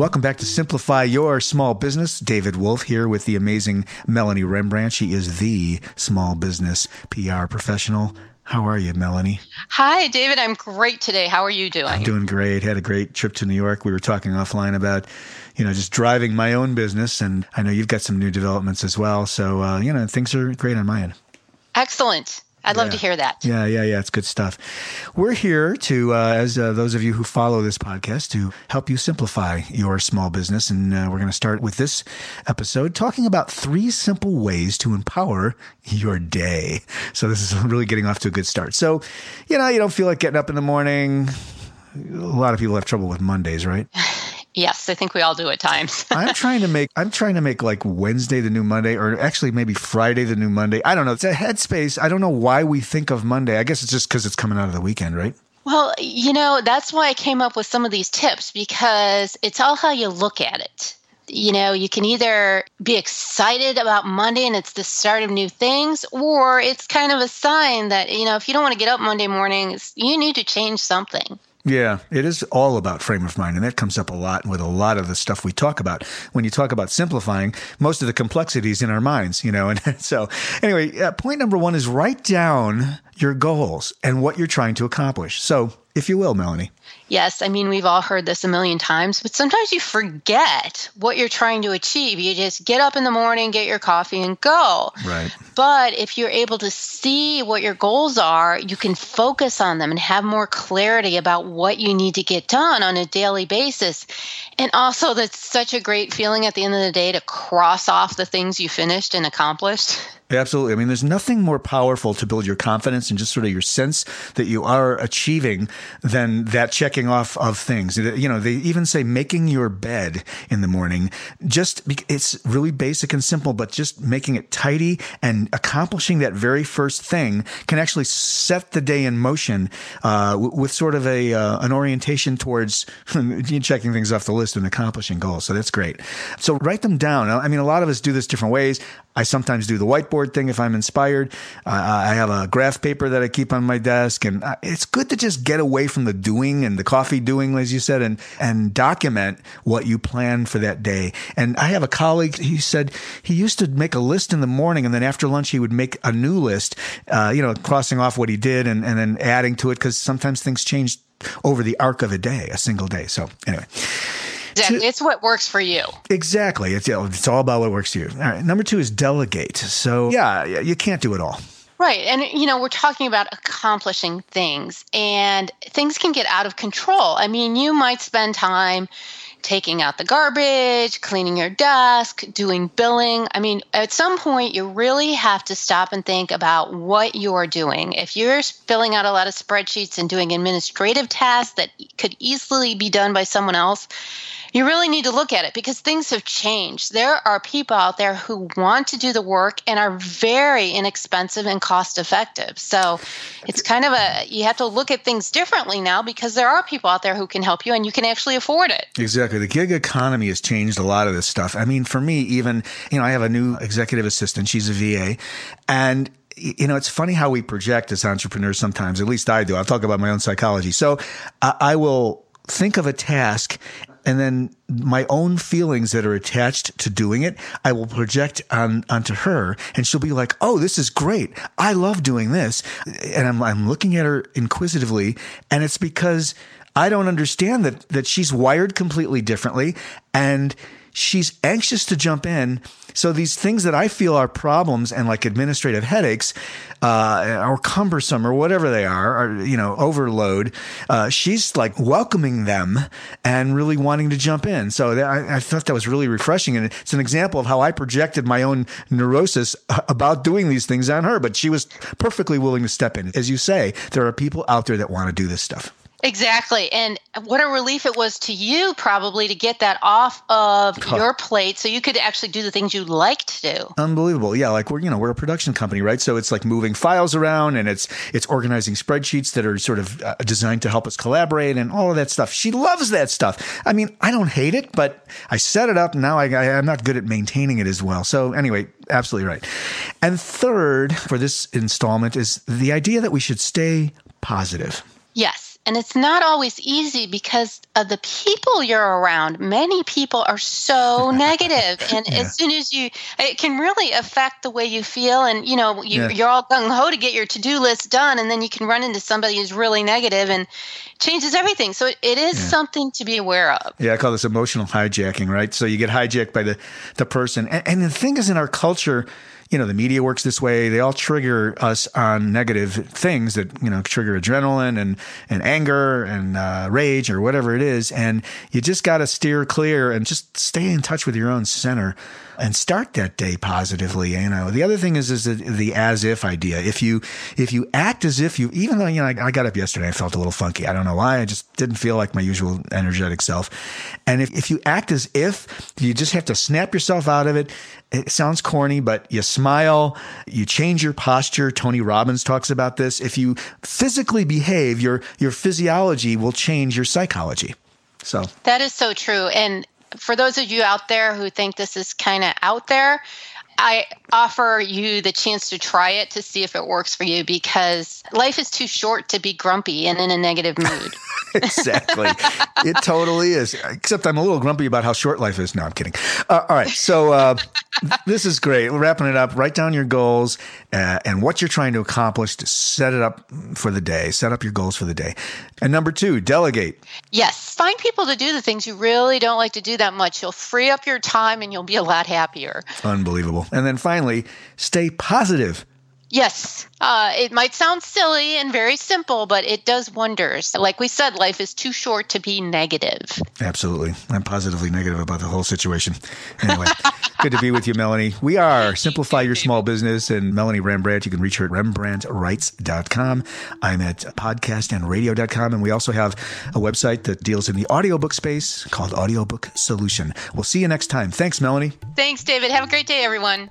Welcome back to Simplify Your Small Business. David Wolf here with the amazing Melanie Rembrandt. She is the small business PR professional. How are you, Melanie? Hi, David. I'm great today. How are you doing? I'm doing great. Had a great trip to New York. We were talking offline about, you know, just driving my own business, and I know you've got some new developments as well. So, uh, you know, things are great on my end. Excellent. I'd love Yeah. to hear that. Yeah, yeah, yeah. It's good stuff. We're here to, uh, as uh, those of you who follow this podcast, to help you simplify your small business. And uh, we're going to start with this episode talking about three simple ways to empower your day. So this is really getting off to a good start. So, you know, you don't feel like getting up in the morning. A lot of people have trouble with Mondays, right? Yes, I think we all do at times. I'm trying to make I'm trying to make like Wednesday the new Monday or actually maybe Friday the new Monday. I don't know. It's a headspace. I don't know why we think of Monday. I guess it's just cuz it's coming out of the weekend, right? well, you know, that's why I came up with some of these tips because it's all how you look at it. You know, you can either be excited about Monday and it's the start of new things, or it's kind of a sign that, you know, if you don't want to get up Monday mornings, you need to change something. Yeah, it is all about frame of mind. And that comes up a lot with a lot of the stuff we talk about. When you talk about simplifying, most of the complexities in our minds, you know. And so, anyway, uh, point number one is write down your goals and what you're trying to accomplish. So, if you will, Melanie. Yes, I mean, we've all heard this a million times, but sometimes you forget what you're trying to achieve. You just get up in the morning, get your coffee, and go. Right. But if you're able to see what your goals are, you can focus on them and have more clarity about what you need to get done on a daily basis. And also, that's such a great feeling at the end of the day to cross off the things you finished and accomplished. Absolutely. I mean, there's nothing more powerful to build your confidence and just sort of your sense that you are achieving than that checking off of things. You know, they even say making your bed in the morning. Just it's really basic and simple, but just making it tidy and accomplishing that very first thing can actually set the day in motion uh, with sort of a uh, an orientation towards checking things off the list and accomplishing goals. So that's great. So write them down. I mean, a lot of us do this different ways. I sometimes do the whiteboard thing if I'm inspired. Uh, I have a graph paper that I keep on my desk, and uh, it's good to just get away from the doing and the coffee doing, as you said, and and document what you plan for that day. And I have a colleague. He said he used to make a list in the morning, and then after lunch he would make a new list. Uh, you know, crossing off what he did and and then adding to it because sometimes things change over the arc of a day, a single day. So anyway. Exactly. It's what works for you. Exactly. It's, it's all about what works for you. All right. Number two is delegate. So, yeah, you can't do it all. Right. And, you know, we're talking about accomplishing things, and things can get out of control. I mean, you might spend time taking out the garbage, cleaning your desk, doing billing. I mean, at some point, you really have to stop and think about what you're doing. If you're filling out a lot of spreadsheets and doing administrative tasks that could easily be done by someone else, you really need to look at it because things have changed. There are people out there who want to do the work and are very inexpensive and cost effective. So it's kind of a, you have to look at things differently now because there are people out there who can help you and you can actually afford it. Exactly. The gig economy has changed a lot of this stuff. I mean, for me, even, you know, I have a new executive assistant. She's a VA. And you know, it's funny how we project as entrepreneurs sometimes. At least I do. I'll talk about my own psychology. So I, I will think of a task and then my own feelings that are attached to doing it, I will project on onto her, and she'll be like, "Oh, this is great! I love doing this," and I'm I'm looking at her inquisitively, and it's because I don't understand that that she's wired completely differently, and she's anxious to jump in. So these things that I feel are problems and like administrative headaches, uh, or cumbersome or whatever they are, or, you know, overload, uh, she's like welcoming them and really wanting to jump in. So that, I, I thought that was really refreshing. And it's an example of how I projected my own neurosis about doing these things on her, but she was perfectly willing to step in. As you say, there are people out there that want to do this stuff. Exactly. And what a relief it was to you, probably, to get that off of huh. your plate so you could actually do the things you like to do. Unbelievable. Yeah. Like we're, you know, we're a production company, right? So it's like moving files around and it's, it's organizing spreadsheets that are sort of uh, designed to help us collaborate and all of that stuff. She loves that stuff. I mean, I don't hate it, but I set it up and now I, I, I'm not good at maintaining it as well. So anyway, absolutely right. And third for this installment is the idea that we should stay positive. Yes. And it's not always easy because of the people you're around. Many people are so negative, and yeah. as soon as you, it can really affect the way you feel. And you know, you, are all gung ho to get your to do list done, and then you can run into somebody who's really negative and changes everything. So it, it is yeah. something to be aware of. Yeah, I call this emotional hijacking, right? So you get hijacked by the the person, and, and the thing is, in our culture you know, the media works this way. They all trigger us on negative things that, you know, trigger adrenaline and, and anger and uh, rage or whatever it is. And you just got to steer clear and just stay in touch with your own center and start that day positively. You know, the other thing is, is the, the as if idea. If you, if you act as if you, even though, you know, I, I, got up yesterday, I felt a little funky. I don't know why. I just didn't feel like my usual energetic self. And if, if you act as if you just have to snap yourself out of it it sounds corny, but you smile, you change your posture. Tony Robbins talks about this. If you physically behave, your your physiology will change your psychology. So That is so true. And for those of you out there who think this is kind of out there, I offer you the chance to try it to see if it works for you because life is too short to be grumpy and in a negative mood. exactly. it totally is. Except I'm a little grumpy about how short life is. No, I'm kidding. Uh, all right. So uh, this is great. We're wrapping it up. Write down your goals uh, and what you're trying to accomplish to set it up for the day. Set up your goals for the day. And number two, delegate. Yes. Find people to do the things you really don't like to do that much. You'll free up your time and you'll be a lot happier. Unbelievable. And then finally, stay positive. Yes. Uh, it might sound silly and very simple, but it does wonders. Like we said, life is too short to be negative. Absolutely. I'm positively negative about the whole situation. Anyway, good to be with you, Melanie. We are Simplify Your Small Business and Melanie Rembrandt. You can reach her at rembrandtwrites.com. I'm at podcastandradio.com. And we also have a website that deals in the audiobook space called Audiobook Solution. We'll see you next time. Thanks, Melanie. Thanks, David. Have a great day, everyone.